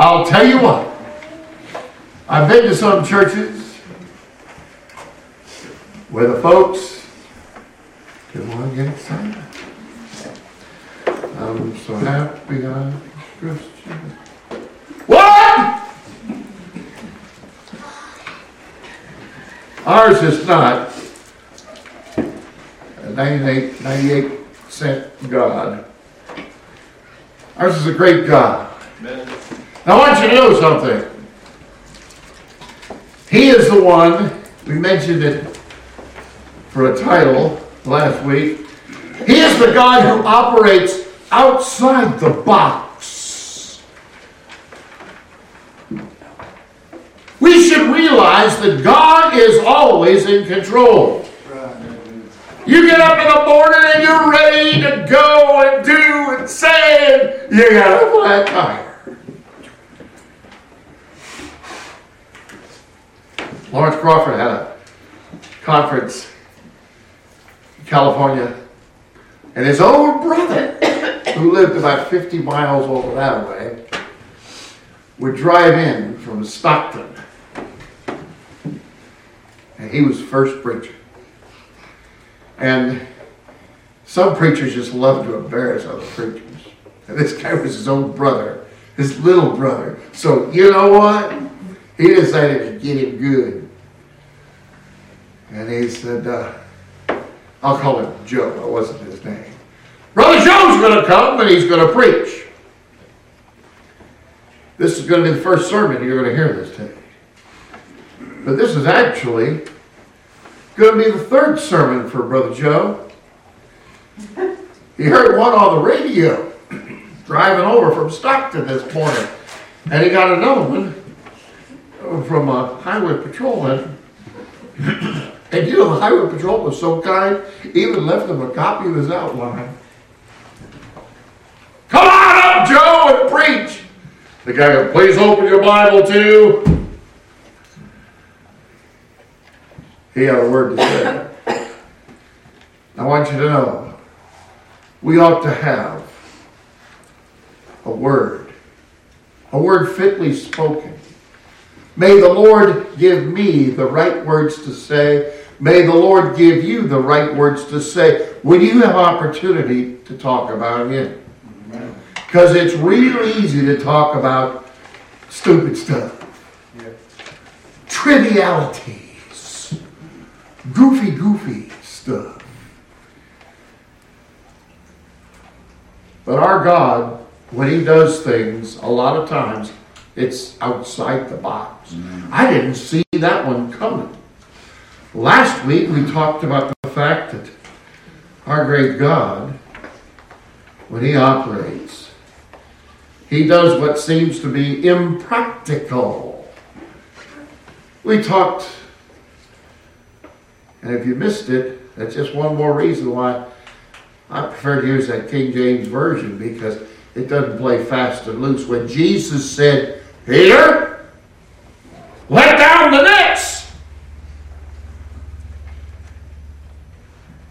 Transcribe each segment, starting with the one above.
I'll tell you what. I've been to some churches where the folks come on, get excited. I'm so happy I'm a Christian. What? Ours is not a 98, 98 cent God. Ours is a great God. Now I want you to know something. He is the one, we mentioned it for a title last week. He is the God who operates outside the box. We should realize that God is always in control. You get up in the morning and you're ready to go and do and say, and you got a flat tire. Lawrence Crawford had a conference in California, and his old brother, who lived about 50 miles over that way, would drive in from Stockton. And he was first preacher. And some preachers just love to embarrass other preachers. And this guy was his own brother, his little brother. So, you know what? He decided to get him good. And he said, uh, I'll call him Joe. That wasn't his name. Brother Joe's going to come and he's going to preach. This is going to be the first sermon you're going to hear this day. But this is actually going to be the third sermon for Brother Joe. He heard one on the radio driving over from Stockton this morning. And he got another one from a highway patrolman. and you know, the highway patrol was so kind, even left him a copy of his outline. Come on up, Joe, and preach. The guy goes, please open your Bible too. He had a word to say. I want you to know, we ought to have a word, a word fitly spoken. May the Lord give me the right words to say. May the Lord give you the right words to say when you have opportunity to talk about Him. Because it's real easy to talk about stupid stuff, trivialities, goofy, goofy stuff. But our God, when He does things, a lot of times it's outside the box. I didn't see that one coming. Last week we talked about the fact that our great God, when He operates, He does what seems to be impractical. We talked and if you missed it, that's just one more reason why I prefer to use that King James Version because it doesn't play fast and loose. When Jesus said, Peter, let down the nets.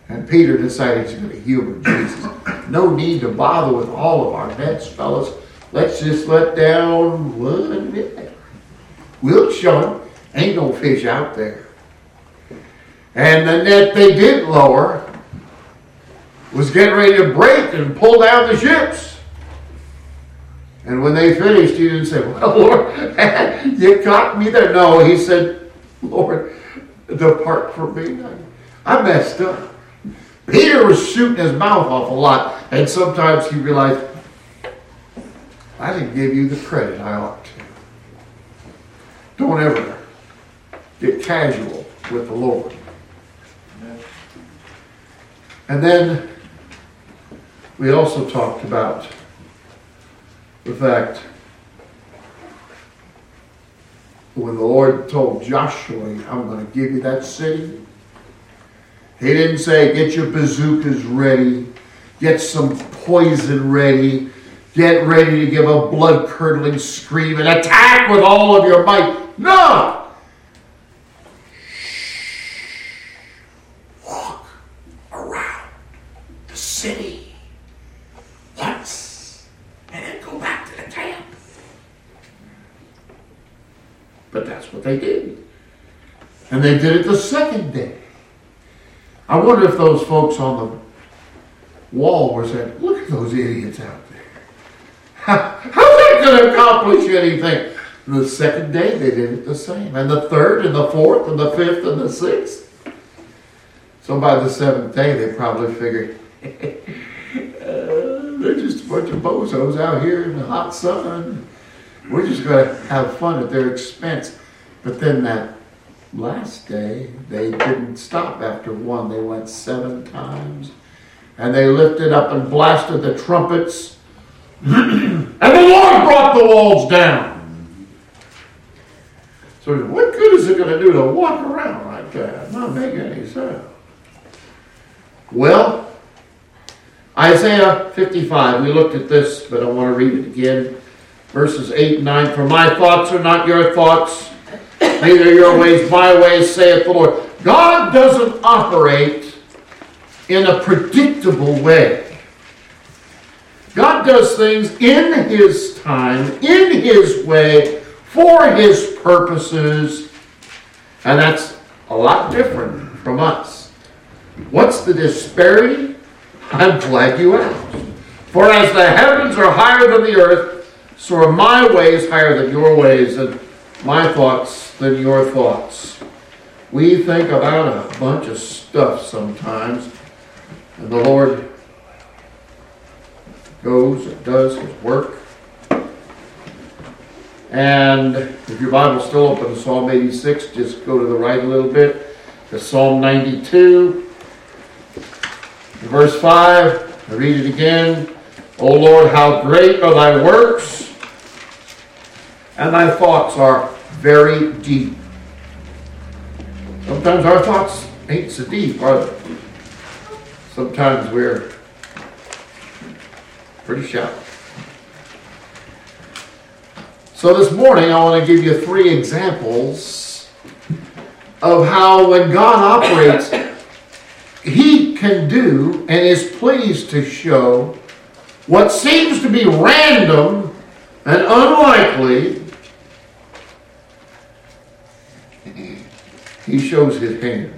And Peter decided he's going to humor Jesus. No need to bother with all of our nets, fellas. Let's just let down one net. We'll show him. Ain't no fish out there. And the net they did lower was getting ready to break and pull down the ships. And when they finished, he didn't say, Well, Lord, you caught me there. No, he said, Lord, depart from me. I messed up. Peter was shooting his mouth off a lot, and sometimes he realized, I didn't give you the credit I ought to. Don't ever get casual with the Lord. And then we also talked about the fact when the Lord told Joshua, I'm going to give you that city, he didn't say, get your bazookas ready, get some poison ready, get ready to give a blood curdling scream and attack with all of your might. No! city once and then go back to the camp. But that's what they did. And they did it the second day. I wonder if those folks on the wall were saying, look at those idiots out there. How, how's that going to accomplish anything? The second day they did it the same. And the third and the fourth and the fifth and the sixth. So by the seventh day they probably figured, uh, they're just a bunch of bozos out here in the hot sun. We're just going to have fun at their expense. But then that last day, they didn't stop after one. They went seven times. And they lifted up and blasted the trumpets. and the Lord brought the walls down. So, what good is it going to do to walk around like that? Not making any sense. Well, Isaiah 55, we looked at this, but I want to read it again. Verses 8 and 9. For my thoughts are not your thoughts, neither your ways my ways, saith the Lord. God doesn't operate in a predictable way. God does things in His time, in His way, for His purposes, and that's a lot different from us. What's the disparity? I'm glad you asked. For as the heavens are higher than the earth, so are my ways higher than your ways, and my thoughts than your thoughts. We think about a bunch of stuff sometimes, and the Lord goes and does his work. And if your Bible's still open to Psalm 86, just go to the right a little bit to Psalm 92. Verse 5, I read it again. O Lord, how great are thy works, and thy thoughts are very deep. Sometimes our thoughts ain't so deep, are they? Sometimes we're pretty shallow. So this morning, I want to give you three examples of how when God operates, He can do and is pleased to show what seems to be random and unlikely. He shows His hand.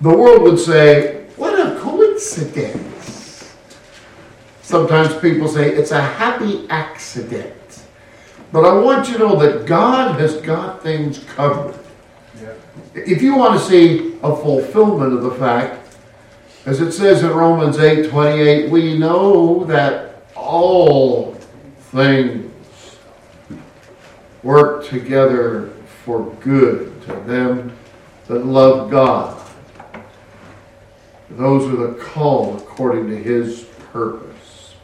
The world would say, What a coincidence. Sometimes people say it's a happy accident. But I want you to know that God has got things covered. Yeah. If you want to see a fulfillment of the fact, as it says in Romans 8 28, we know that all things work together for good to them that love God. Those are the called according to his purpose.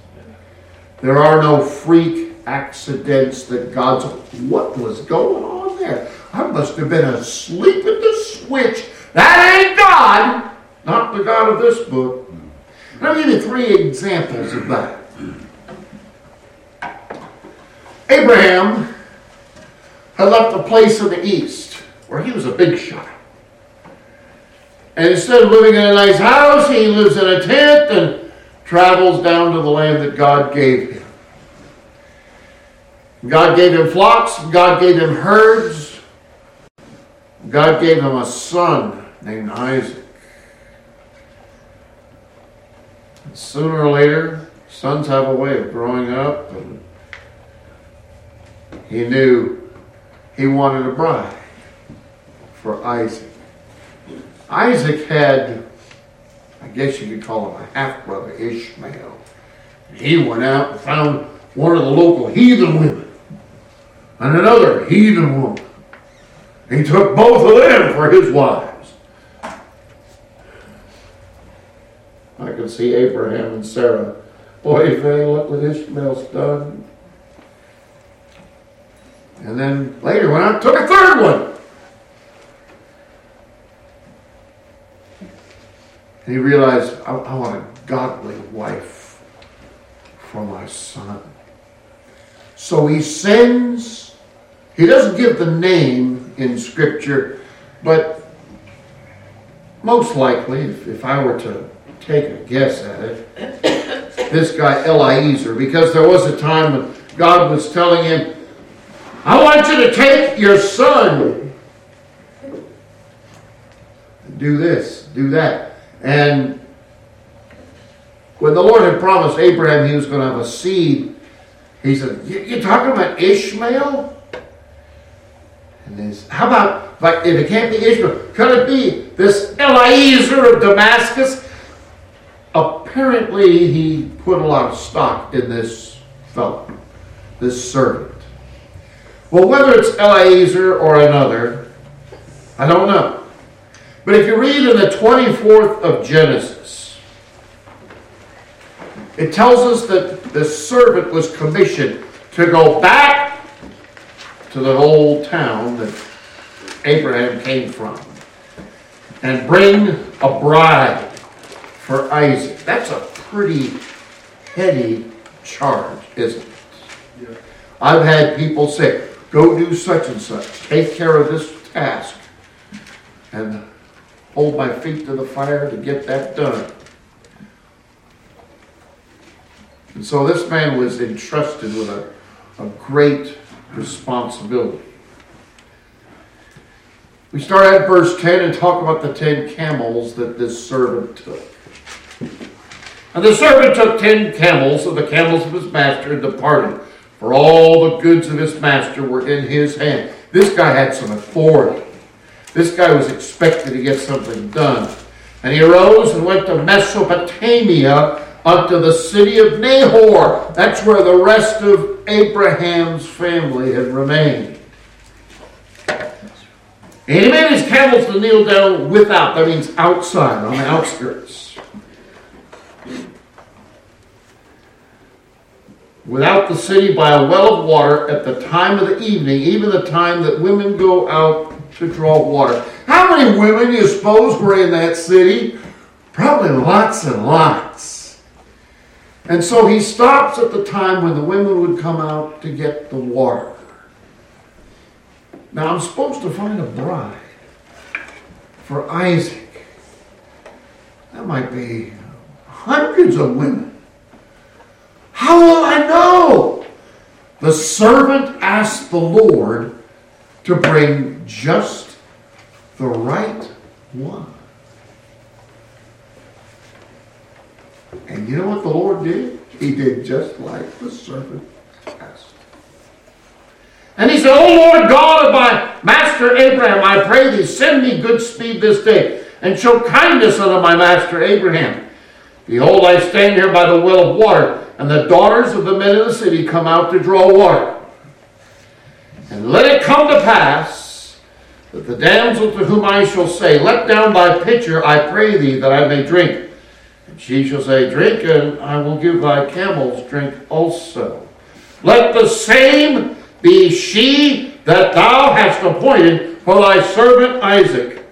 There are no freak accidents that God's. What was going on there? I must have been asleep at the switch. That ain't God, not the God of this book. And I'll give you three examples of that. Abraham had left a place in the east where he was a big shot. And instead of living in a nice house, he lives in a tent and travels down to the land that God gave him. God gave him flocks, God gave him herds, God gave him a son named Isaac. And sooner or later, sons have a way of growing up, and he knew he wanted a bride for Isaac. Isaac had, I guess you could call him a half brother, Ishmael. He went out and found one of the local heathen women and another heathen woman. He took both of them for his wives. I can see Abraham and Sarah. Boy, if they look what Ishmael's done. And then later went out and took a third one. And he realized, I, I want a godly wife for my son. So he sends, he doesn't give the name in Scripture, but most likely, if, if I were to take a guess at it, this guy Eliezer, because there was a time when God was telling him, I want you to take your son and do this, do that. And when the Lord had promised Abraham he was going to have a seed, he said, You're talking about Ishmael? And this, how about, like, if it can't be Ishmael, could it be this Eliezer of Damascus? Apparently, he put a lot of stock in this fellow, this servant. Well, whether it's Eliezer or another, I don't know. But if you read in the 24th of Genesis, it tells us that the servant was commissioned to go back to the old town that Abraham came from and bring a bride for Isaac. That's a pretty heady charge, isn't it? Yeah. I've had people say, go do such and such, take care of this task, and hold my feet to the fire to get that done. And so this man was entrusted with a, a great responsibility. We start at verse 10 and talk about the ten camels that this servant took. And the servant took ten camels of the camels of his master and departed, for all the goods of his master were in his hand. This guy had some authority. This guy was expected to get something done. And he arose and went to Mesopotamia unto the city of Nahor. That's where the rest of Abraham's family had remained. And he made his camels to kneel down without, that means outside, on the outskirts. Without the city by a well of water at the time of the evening, even the time that women go out to draw water. How many women do you suppose were in that city? Probably lots and lots. And so he stops at the time when the women would come out to get the water. Now I'm supposed to find a bride for Isaac. That might be hundreds of women. Know? The servant asked the Lord to bring just the right one. And you know what the Lord did? He did just like the servant asked. And he said, Oh Lord God of my master Abraham, I pray thee, send me good speed this day, and show kindness unto my master Abraham. Behold, I stand here by the well of water, and the daughters of the men of the city come out to draw water. And let it come to pass that the damsel to whom I shall say, Let down thy pitcher, I pray thee, that I may drink. And she shall say, Drink, and I will give thy camels drink also. Let the same be she that thou hast appointed for thy servant Isaac.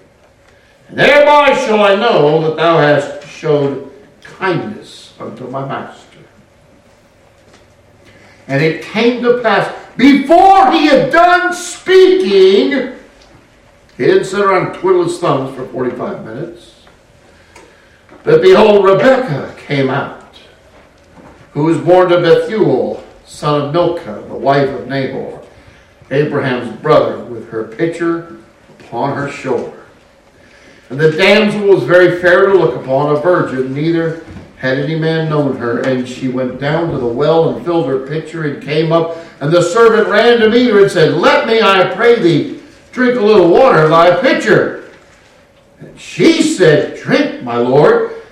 And thereby shall I know that thou hast showed kindness unto my master. And it came to pass, before he had done speaking, he didn't sit around twiddle his thumbs for 45 minutes. But behold, Rebekah came out, who was born to Bethuel, son of Milcah, the wife of Nahor, Abraham's brother, with her pitcher upon her shoulder. And the damsel was very fair to look upon, a virgin, neither had any man known her. And she went down to the well and filled her pitcher and came up. And the servant ran to meet her and said, Let me, I pray thee, drink a little water of thy pitcher. And she said, Drink, my lord.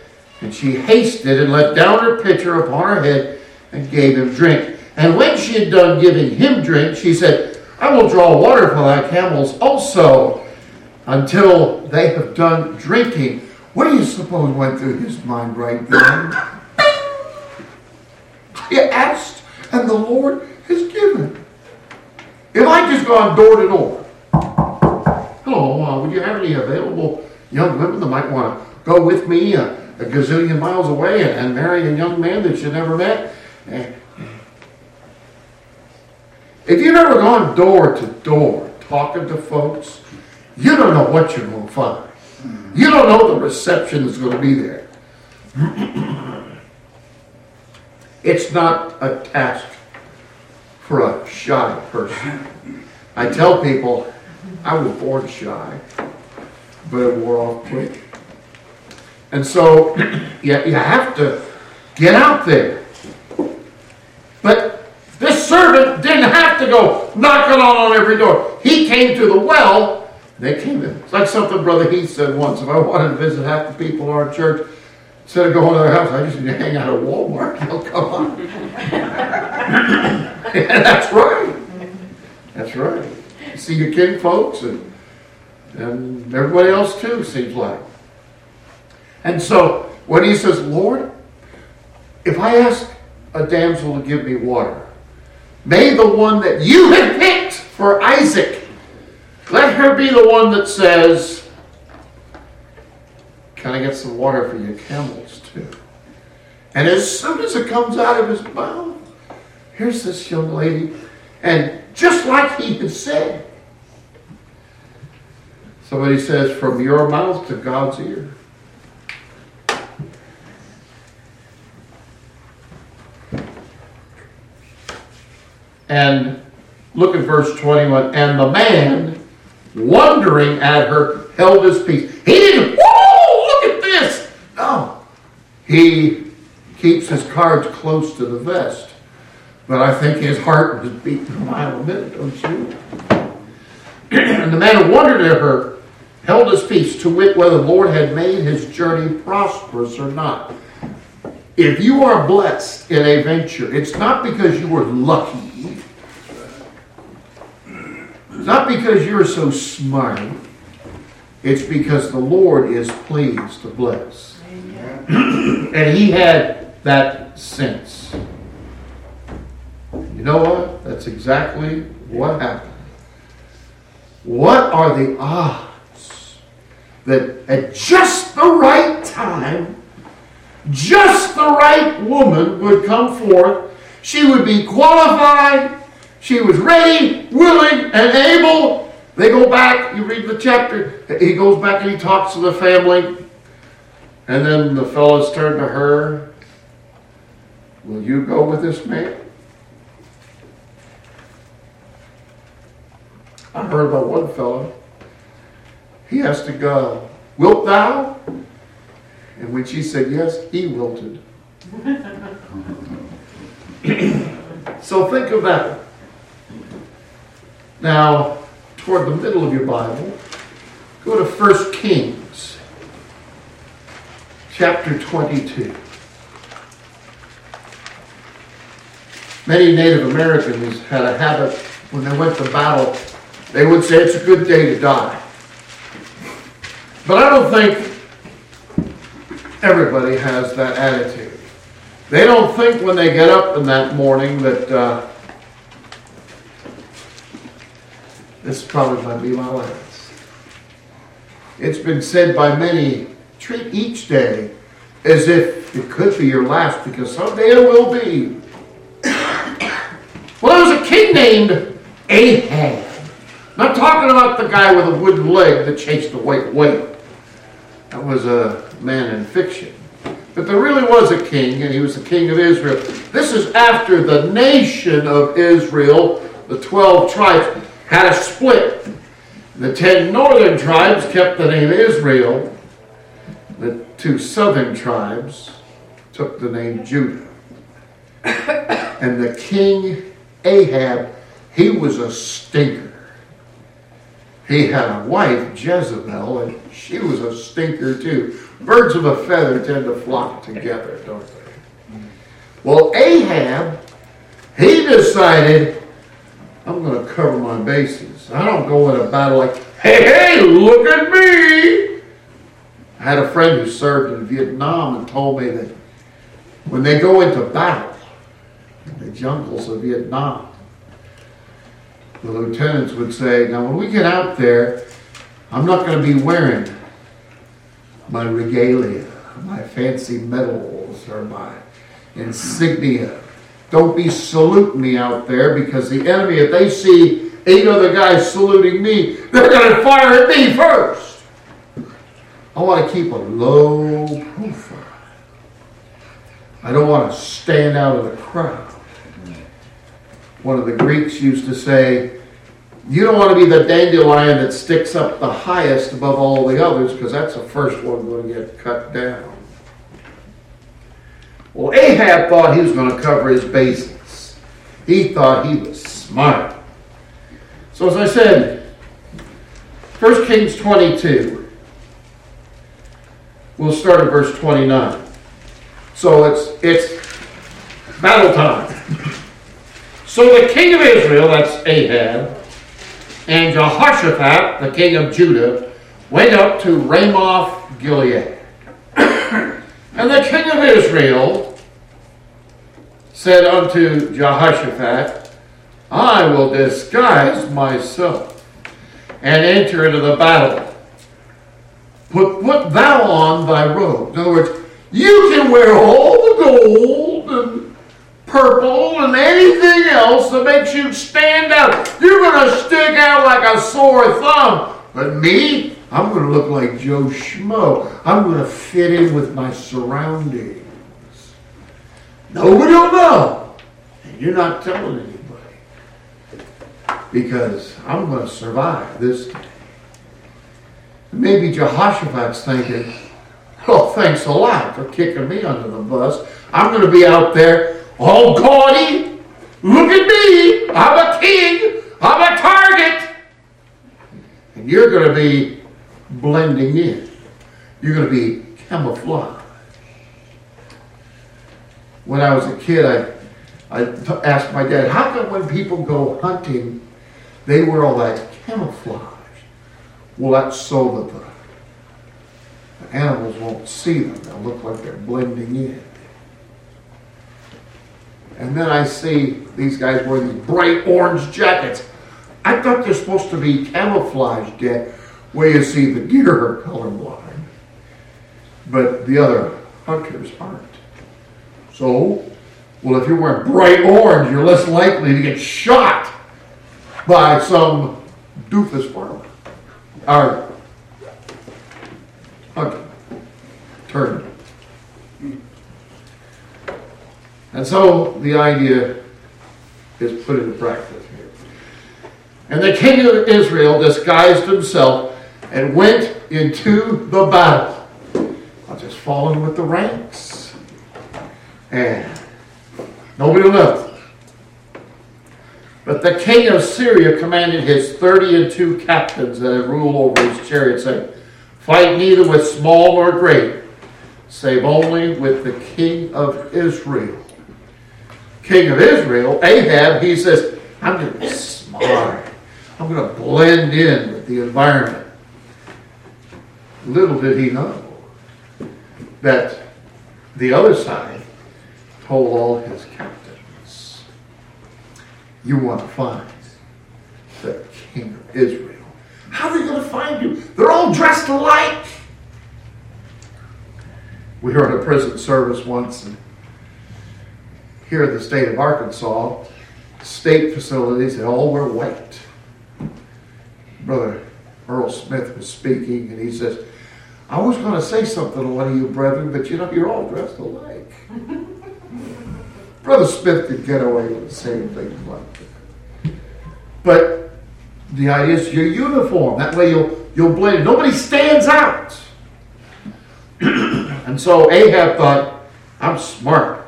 And she hasted and let down her pitcher upon her head and gave him drink. And when she had done giving him drink, she said, I will draw water for thy camels also until they have done drinking. What do you suppose went through his mind right then? He asked, and the Lord has given. If I just gone door to door, hello, uh, would you have any available young women that might want to go with me? A gazillion miles away and, and marry a young man that you never met. If you've ever gone door to door talking to folks, you don't know what you're going to find. You don't know the reception that's going to be there. it's not a task for a shy person. I tell people I was born shy, but it wore off quick. And so you, you have to get out there. But this servant didn't have to go knocking on every door. He came to the well. They came in. It's like something Brother Heath said once. If I wanted to visit half the people in our church, instead of going to their house, I just need to hang out at Walmart. They'll come on. that's right. That's right. You see your kin folks and, and everybody else too, seems like. And so when he says, Lord, if I ask a damsel to give me water, may the one that you have picked for Isaac, let her be the one that says, Can I get some water for your camels too? And as soon as it comes out of his mouth, here's this young lady, and just like he had said, somebody says, From your mouth to God's ear. And look at verse 21. And the man, wondering at her, held his peace. He didn't, whoa, look at this. No. He keeps his cards close to the vest. But I think his heart was beating a mile a minute, don't you? and the man who wondered at her, held his peace, to wit whether the Lord had made his journey prosperous or not. If you are blessed in a venture, it's not because you were lucky not because you're so smart. It's because the Lord is pleased to bless. and he had that sense. You know what? That's exactly what happened. What are the odds that at just the right time, just the right woman would come forth? She would be qualified, she was ready, willing, and able. They go back, you read the chapter, he goes back and he talks to the family. And then the fellows turn to her. Will you go with this man? I heard about one fellow. He has to go. Wilt thou? And when she said yes, he wilted. so think of that. Now, toward the middle of your Bible, go to 1 Kings, chapter 22. Many Native Americans had a habit when they went to battle, they would say it's a good day to die. But I don't think everybody has that attitude. They don't think when they get up in that morning that uh, This probably might be my last. It's been said by many treat each day as if it could be your last because someday it will be. well, there was a king named Ahab. Not talking about the guy with a wooden leg that chased the white whale. That was a man in fiction. But there really was a king, and he was the king of Israel. This is after the nation of Israel, the 12 tribes, had a split. The ten northern tribes kept the name Israel. The two southern tribes took the name Judah. and the king Ahab, he was a stinker. He had a wife, Jezebel, and she was a stinker too. Birds of a feather tend to flock together, don't they? Well, Ahab, he decided I'm going to cover my bases. I don't go in a battle like, hey, hey, look at me. I had a friend who served in Vietnam and told me that when they go into battle in the jungles of Vietnam, the lieutenants would say, now when we get out there, I'm not going to be wearing my regalia, my fancy medals, or my insignia don't be saluting me out there because the enemy, if they see eight other guys saluting me, they're going to fire at me first. I want to keep a low profile. I don't want to stand out of the crowd. One of the Greeks used to say, you don't want to be the dandelion that sticks up the highest above all the others because that's the first one going to get cut down. Well, Ahab thought he was going to cover his bases. He thought he was smart. So, as I said, 1 Kings 22, we'll start at verse 29. So it's it's battle time. So the king of Israel, that's Ahab, and Jehoshaphat, the king of Judah, went up to Ramoth Gilead. And the king of Israel said unto Jehoshaphat, I will disguise myself and enter into the battle. Put, put thou on thy robe. In other words, you can wear all the gold and purple, and anything else that makes you stand out. You're going to stick out like a sore thumb. But me, I'm going to look like Joe Schmo. I'm going to fit in with my surroundings. Nobody will know. And you're not telling anybody. Because I'm going to survive this day. Maybe Jehoshaphat's thinking, oh, thanks a lot for kicking me under the bus. I'm going to be out there all gaudy. Look at me. I'm a king. I'm a target. And you're going to be blending in. You're going to be camouflage. When I was a kid, I, I asked my dad, how come when people go hunting, they wear all that camouflage? Well, that's so that the, the animals won't see them. They'll look like they're blending in. And then I see these guys wearing these bright orange jackets. I thought they're supposed to be camouflaged yet, where you see the deer are colorblind. But the other hunters aren't. So, well, if you're wearing bright orange, you're less likely to get shot by some doofus farmer. Or hunter. Turn. And so the idea is put into practice here. And the king of Israel disguised himself and went into the battle. I'll just fall in with the ranks. And nobody know. But the king of Syria commanded his thirty and two captains that had ruled over his chariots, saying, Fight neither with small nor great, save only with the king of Israel king of Israel, Ahab, he says, I'm going to be smart. I'm going to blend in with the environment. Little did he know that the other side told all his captains, You want to find the king of Israel. How are they going to find you? They're all dressed alike. We were in a prison service once, and here in the state of Arkansas, state facilities, they all wear white. Brother Earl Smith was speaking, and he says, I was going to say something to one of you brethren, but you know, you're all dressed alike. Brother Smith could get away with the same things like that. But the idea is your uniform. That way you'll you'll blend. Nobody stands out. and so Ahab thought, I'm smart.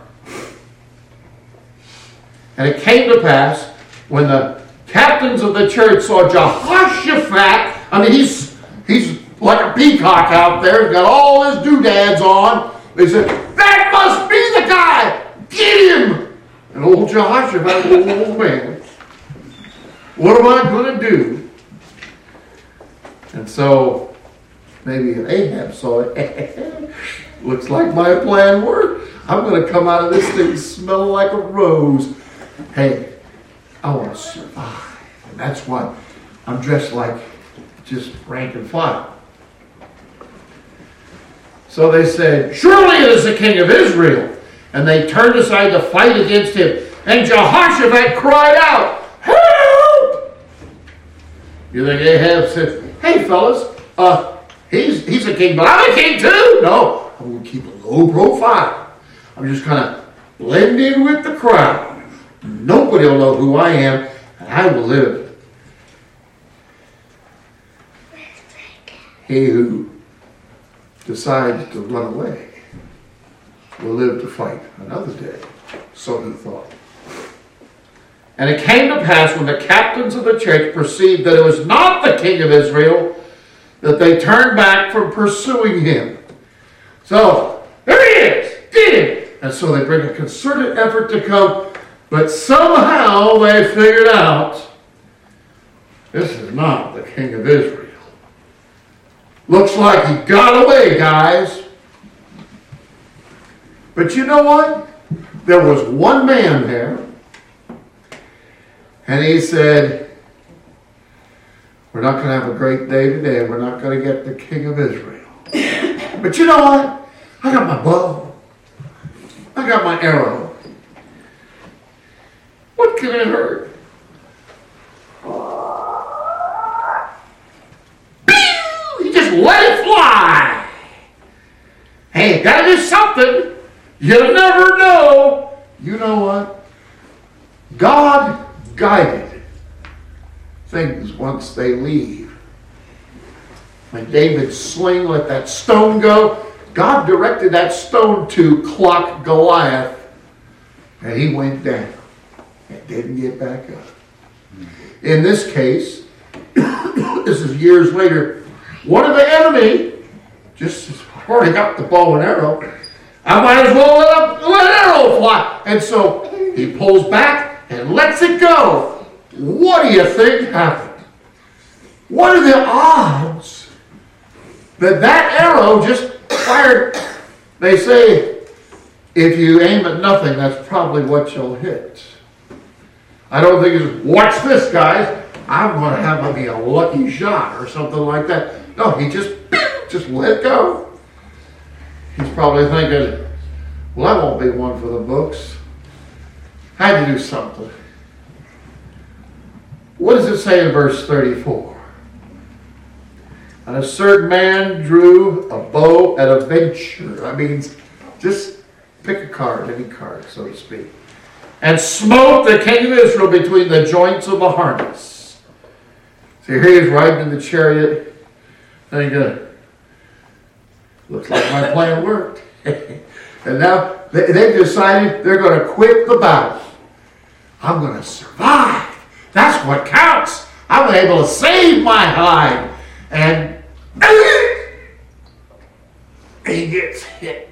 And it came to pass when the captains of the church saw Jehoshaphat, I mean, he's like a peacock out there, he's got all his doodads on. They said, That must be the guy! Get him! And old Jehoshaphat, old man, what am I going to do? And so maybe Ahab saw it. Looks like my plan worked. I'm going to come out of this thing smelling like a rose. Hey, I want to survive. And that's why I'm dressed like just rank and file. So they said, Surely it is the king of Israel. And they turned aside to fight against him. And Jehoshaphat cried out, Help! You think Ahab said, Hey, fellas, uh, he's, he's a king, but I'm a king too. No, I'm going to keep a low profile. I'm just going to blend in with the crowd Nobody will know who I am, and I will live. He who decides to run away will live to fight another day. So he thought. And it came to pass when the captains of the church perceived that it was not the king of Israel, that they turned back from pursuing him. So, there he is! Him! And so they bring a concerted effort to come, but somehow they figured out this is not the king of Israel. Looks like he got away, guys. But you know what? There was one man there, and he said, We're not going to have a great day today. We're not going to get the king of Israel. but you know what? I got my bow, I got my arrow. What can it hurt? He just let it fly. Hey, gotta do You'll never know. You know what? God guided things once they leave. When David's sling let that stone go, God directed that stone to clock Goliath, and he went down and didn't get back up. In this case, this is years later, one of the enemy just already got the bow and arrow. I might as well let, up, let an arrow fly. And so he pulls back and lets it go. What do you think happened? What are the odds that that arrow just fired? They say if you aim at nothing, that's probably what you'll hit. I don't think it's, watch this, guys. I'm going to have maybe a lucky shot or something like that. No, he just, just let go. He's probably thinking, well, that won't be one for the books. I Had to do something. What does it say in verse 34? And a certain man drew a bow at a venture. I mean, just pick a card, any card, so to speak. And smote the king of Israel between the joints of the harness. So here he is riding in the chariot, thinking, looks like my plan worked. and now they've decided they're going to quit the battle. I'm going to survive. That's what counts. I'm able to save my hide. And he gets hit.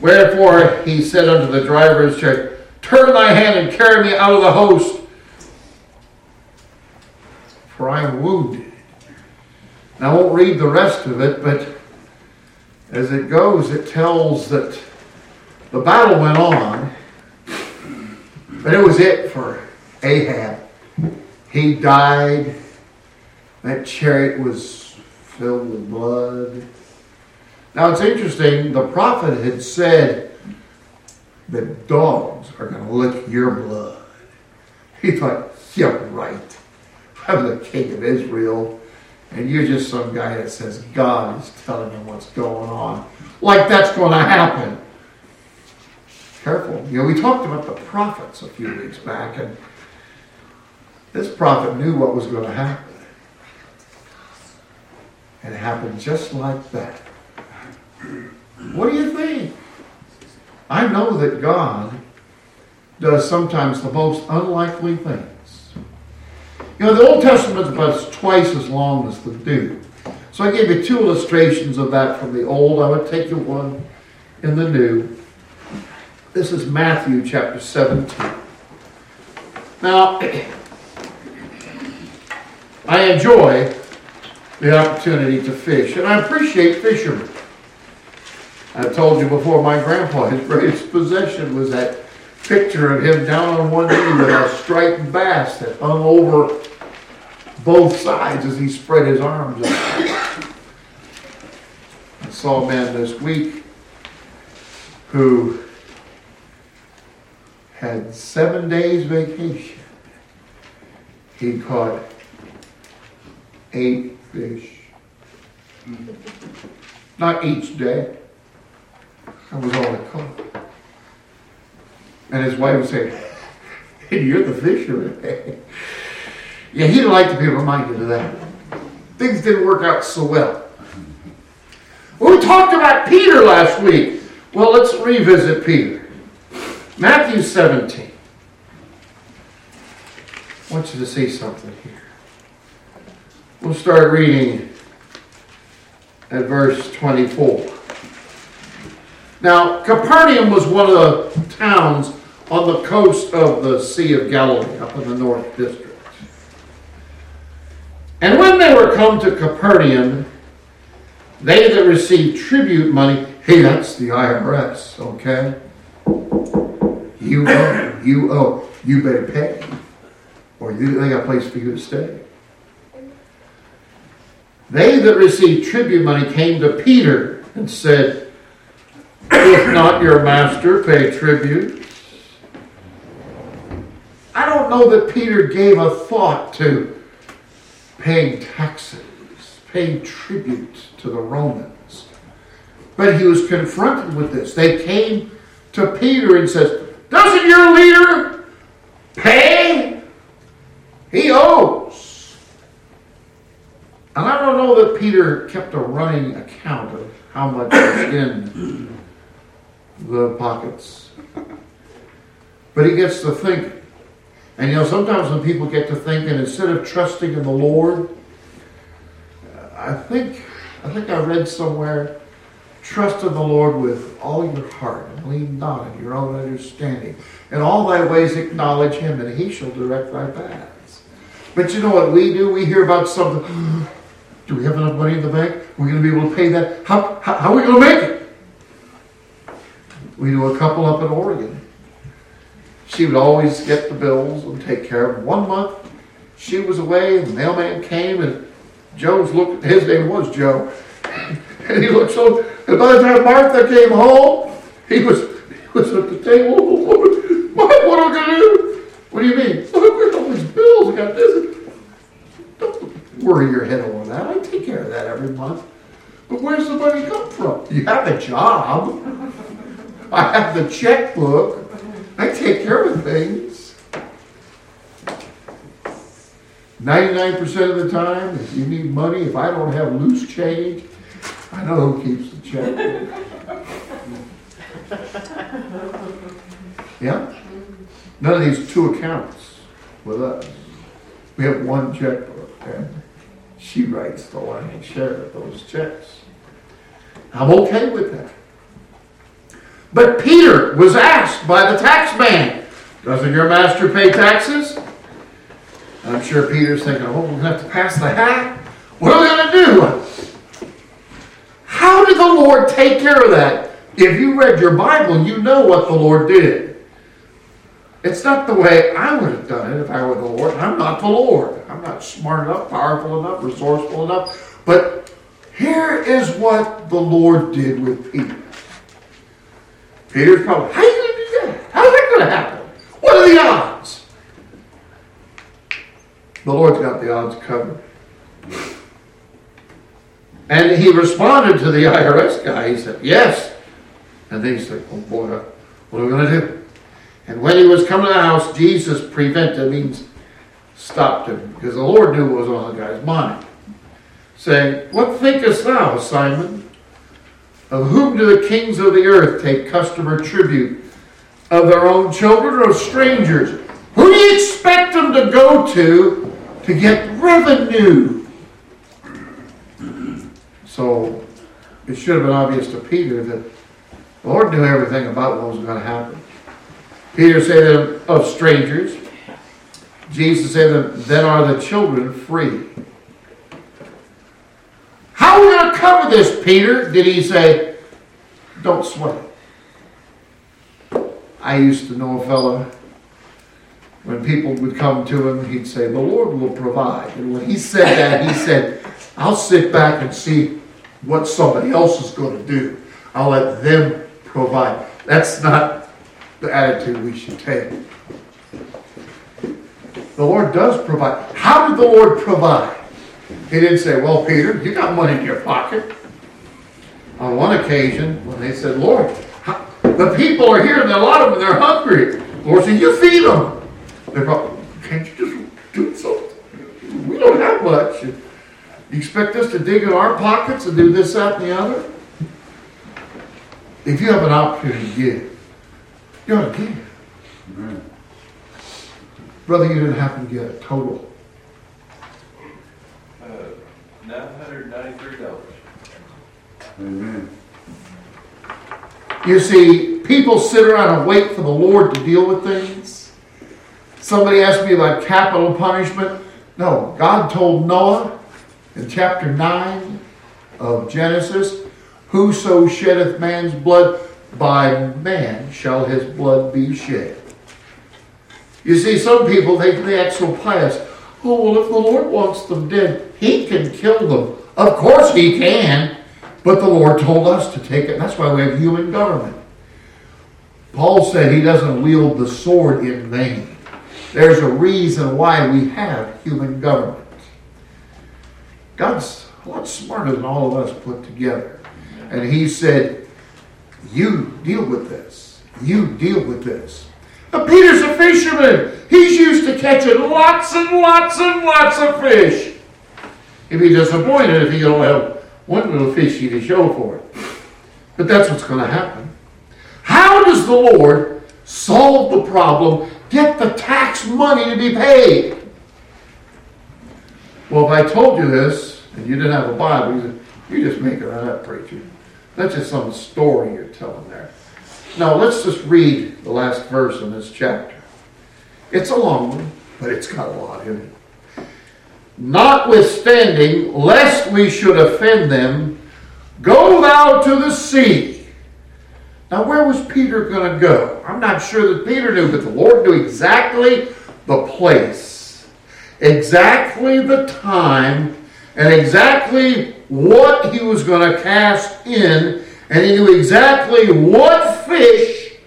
Wherefore he said unto the driver his chariot, Turn thy hand and carry me out of the host, for I am wounded. Now, I won't read the rest of it, but as it goes, it tells that the battle went on, but it was it for Ahab. He died. That chariot was filled with blood. Now it's interesting, the prophet had said that dogs are going to lick your blood. He thought, you're right. I'm the king of Israel, and you're just some guy that says God is telling him what's going on. Like that's going to happen. Careful. You know, we talked about the prophets a few weeks back, and this prophet knew what was going to happen. And it happened just like that. What do you think? I know that God does sometimes the most unlikely things. You know, the Old Testament is about twice as long as the New. So I gave you two illustrations of that from the Old. I would take you one in the New. This is Matthew chapter 17. Now, I enjoy the opportunity to fish, and I appreciate fishermen. I've told you before, my grandpa, his greatest possession was that picture of him down on one knee with a striped bass that hung over both sides as he spread his arms out. I saw a man this week who had seven days vacation. He caught eight fish. Not each day. That was all it caught. And his wife would say, You're the fisherman. yeah, he didn't like to be reminded of that. Things didn't work out so well. well. We talked about Peter last week. Well, let's revisit Peter. Matthew 17. I want you to see something here. We'll start reading at verse 24. Now, Capernaum was one of the towns on the coast of the Sea of Galilee, up in the North District. And when they were come to Capernaum, they that received tribute money, hey, that's the IRS, okay? You owe, you owe, you better pay, or you, they got a place for you to stay. They that received tribute money came to Peter and said, if not your master pay tribute. I don't know that Peter gave a thought to paying taxes, paying tribute to the Romans. But he was confronted with this. They came to Peter and says, Doesn't your leader pay? He owes. And I don't know that Peter kept a running account of how much was in the pockets. But he gets to think. And you know, sometimes when people get to thinking, instead of trusting in the Lord, I think I think I read somewhere, trust in the Lord with all your heart and lean not on your own understanding. In all thy ways acknowledge him, and he shall direct thy paths. But you know what we do? We hear about something. Do we have enough money in the bank? We're going to be able to pay that. How, how, how are we going to make it? We knew a couple up in Oregon. She would always get the bills and take care of them. One month, she was away, and the mailman came, and Joe's looked, his name was Joe, and he looked so, and by the time Martha came home, he was, he was at the table, what, what am I going to do? What do you mean? Look, we all these bills, we got this. Don't worry your head over that. I take care of that every month. But where's the money come from? You have a job. I have the checkbook. I take care of things. 99% of the time, if you need money, if I don't have loose change, I know who keeps the checkbook. Yeah? None of these two accounts with us. We have one checkbook, and she writes the lion's share of those checks. I'm okay with that. But Peter was asked by the tax man, Doesn't your master pay taxes? I'm sure Peter's thinking, Oh, we're going to have to pass the hat? What are we going to do? How did the Lord take care of that? If you read your Bible, you know what the Lord did. It's not the way I would have done it if I were the Lord. I'm not the Lord. I'm not smart enough, powerful enough, resourceful enough. But here is what the Lord did with Peter. Peter's probably, how are you going to do that? How's that going to happen? What are the odds? The Lord's got the odds covered. And he responded to the IRS guy. He said, yes. And then he said, oh boy, what are we going to do? And when he was coming to the house, Jesus prevented, means stopped him, because the Lord knew what was on the guy's mind. Saying, What thinkest thou, Simon? Of whom do the kings of the earth take customer tribute? Of their own children or strangers? Who do you expect them to go to to get revenue? So it should have been obvious to Peter that the Lord knew everything about what was going to happen. Peter said of strangers. Jesus said, then are the children free. How are we going to cover this, Peter? Did he say, don't sweat it. I used to know a fellow, when people would come to him, he'd say, the Lord will provide. And when he said that, he said, I'll sit back and see what somebody else is going to do. I'll let them provide. That's not the attitude we should take. The Lord does provide. How did the Lord provide? He didn't say, Well, Peter, you got money in your pocket. On one occasion, when they said, Lord, how, The people are here, and a lot of them, they're hungry. The Lord said, you feed them. They're probably, can't you just do something? We don't have much. You expect us to dig in our pockets and do this, that, and the other? If you have an opportunity to give, you ought to give. Amen. Brother, you didn't happen to get a total. Uh, $993. Amen. You see, people sit around and wait for the Lord to deal with things. Somebody asked me about capital punishment. No, God told Noah in chapter 9 of Genesis, Whoso sheddeth man's blood, by man shall his blood be shed. You see, some people, they, they act so pious. Oh, well, if the Lord wants them dead, he can kill them. Of course he can. But the Lord told us to take it. That's why we have human government. Paul said he doesn't wield the sword in vain. There's a reason why we have human government. God's a lot smarter than all of us put together. And he said, You deal with this. You deal with this. But Peter's a fisherman. He's used to catching lots and lots and lots of fish. He'd be disappointed if he don't have one little fishy to show for it. But that's what's going to happen. How does the Lord solve the problem, get the tax money to be paid? Well, if I told you this and you didn't have a Bible, you just make it up, preacher. That's just some story you're telling there. Now, let's just read the last verse in this chapter. It's a long one, but it's got a lot in it. Notwithstanding, lest we should offend them, go thou to the sea. Now, where was Peter going to go? I'm not sure that Peter knew, but the Lord knew exactly the place, exactly the time, and exactly what he was going to cast in, and he knew exactly what fish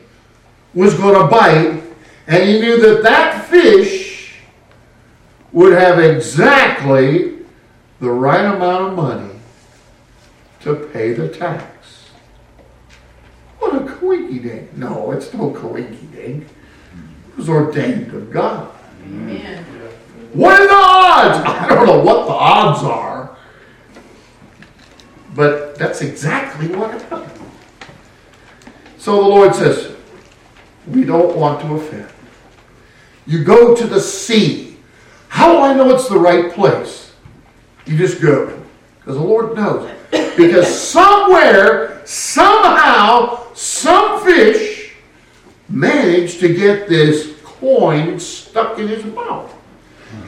was going to bite, and he knew that that fish would have exactly the right amount of money to pay the tax. What a coinky dink. No, it's no coinky dink. It was ordained of God. Amen. What are the odds? I don't know what the odds are. But that's exactly what happened. So the Lord says, we don't want to offend. You go to the sea how do I know it's the right place? You just go. Because the Lord knows. Because somewhere, somehow, some fish managed to get this coin stuck in his mouth.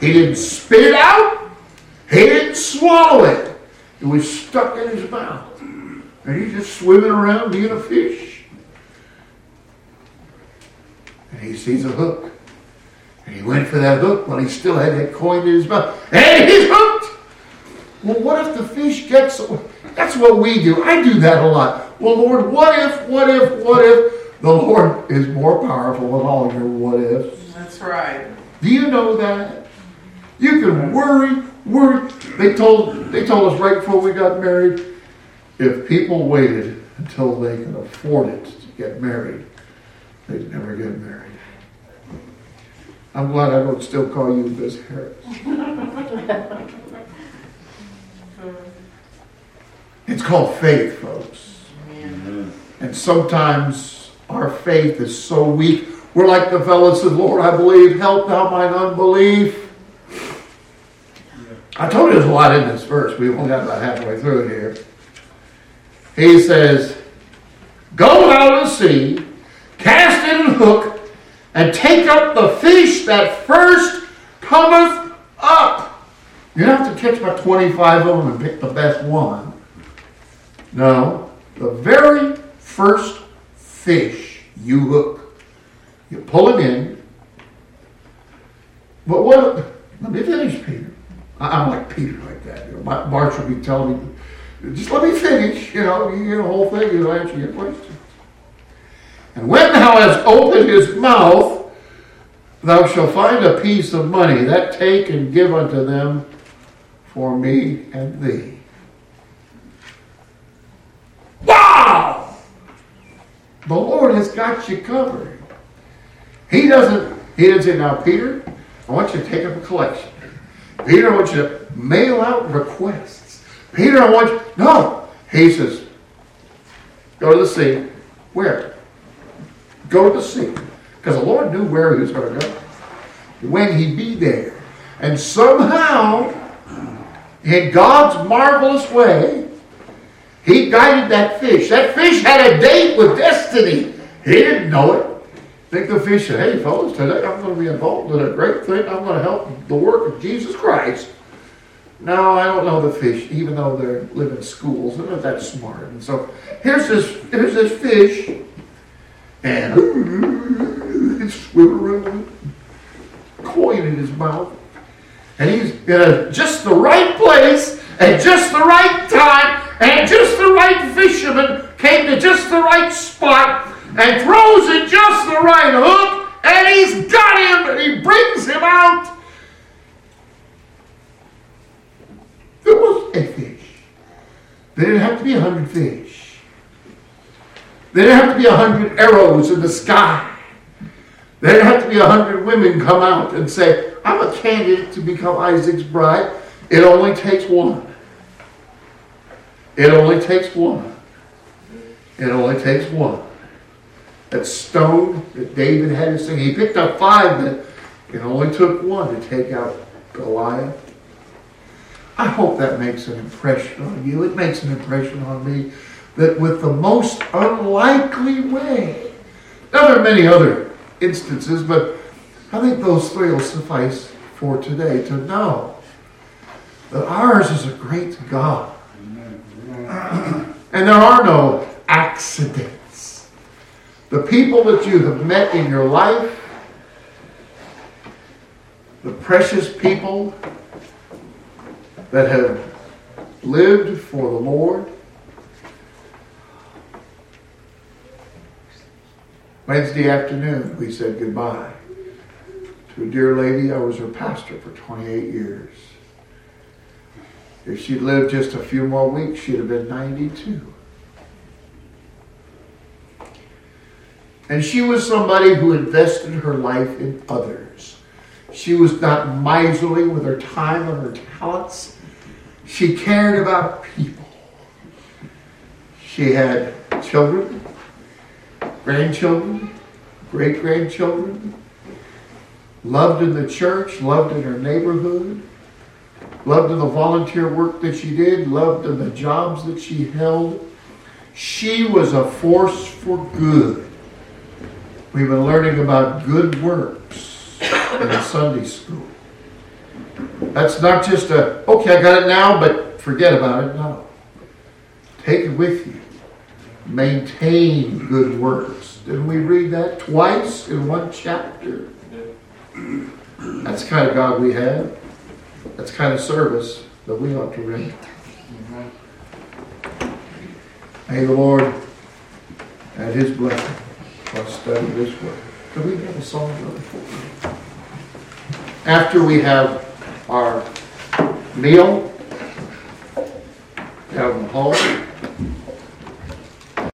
He didn't spit it out. He didn't swallow it. It was stuck in his mouth. And he's just swimming around being a fish. And he sees a hook. And he went for that hook while he still had that coin in his mouth. And he's hooked! Well, what if the fish gets. That's what we do. I do that a lot. Well, Lord, what if, what if, what if? The Lord is more powerful than all your what ifs. That's right. Do you know that? You can worry, worry. They told, they told us right before we got married if people waited until they could afford it to get married, they'd never get married. I'm glad I don't still call you Miss Harris. it's called faith, folks. Amen. And sometimes our faith is so weak. We're like the fellow said, Lord, I believe, help thou mine unbelief. I told you there's a lot in this verse. We only got about halfway through it here. He says, Go out to sea, cast in a hook, and take up the fish that first cometh up. You don't have to catch about 25 of them and pick the best one. No, the very first fish you hook, you pull it in. But what? Let me finish, Peter. I'm like Peter like that. You know, will be telling me, just let me finish. You know, you get the whole thing. You'll answer your question. And when thou hast opened his mouth, thou shalt find a piece of money, that take and give unto them for me and thee. Wow! The Lord has got you covered. He doesn't, he didn't say, now Peter, I want you to take up a collection. Peter, I want you to mail out requests. Peter, I want you, no. He says, go to the sea. Where? Go to the sea. Because the Lord knew where he was going to go. When he'd be there. And somehow, in God's marvelous way, he guided that fish. That fish had a date with destiny. He didn't know it. Think the fish said, hey, fellas, today I'm going to be involved in a great thing. I'm going to help the work of Jesus Christ. No, I don't know the fish, even though they live in schools. They're not that smart. And so here's this, here's this fish, and it's swimming around, coin in his mouth. And he's in a, just the right place at just the right time, and just the right fisherman came to just the right spot and throws it just the right hook, and he's got him, and he brings him out. There was a fish. There didn't have to be a hundred fish. There didn't have to be a hundred arrows in the sky. There didn't have to be a hundred women come out and say, I'm a candidate to become Isaac's bride. It only takes one. It only takes one. It only takes one. That stone that David had to sing, he picked up five, but it only took one to take out Goliath. I hope that makes an impression on you. It makes an impression on me that with the most unlikely way, now there are many other instances, but I think those three will suffice for today to know that ours is a great God. And there are no accidents. The people that you have met in your life, the precious people that have lived for the Lord, Wednesday afternoon, we said goodbye to a dear lady. I was her pastor for 28 years. If she'd lived just a few more weeks, she'd have been 92. And she was somebody who invested her life in others. She was not miserly with her time or her talents. She cared about people. She had children, grandchildren, great grandchildren, loved in the church, loved in her neighborhood, loved in the volunteer work that she did, loved in the jobs that she held. She was a force for good. We've been learning about good works in Sunday school. That's not just a, okay, I got it now, but forget about it. No. Take it with you maintain good works. Didn't we read that twice in one chapter? That's the kind of God we have. That's kind of service that we ought to render. Mm-hmm. May the Lord add His blessing on study this word. Can we have a song, brother? After we have our meal down the hall.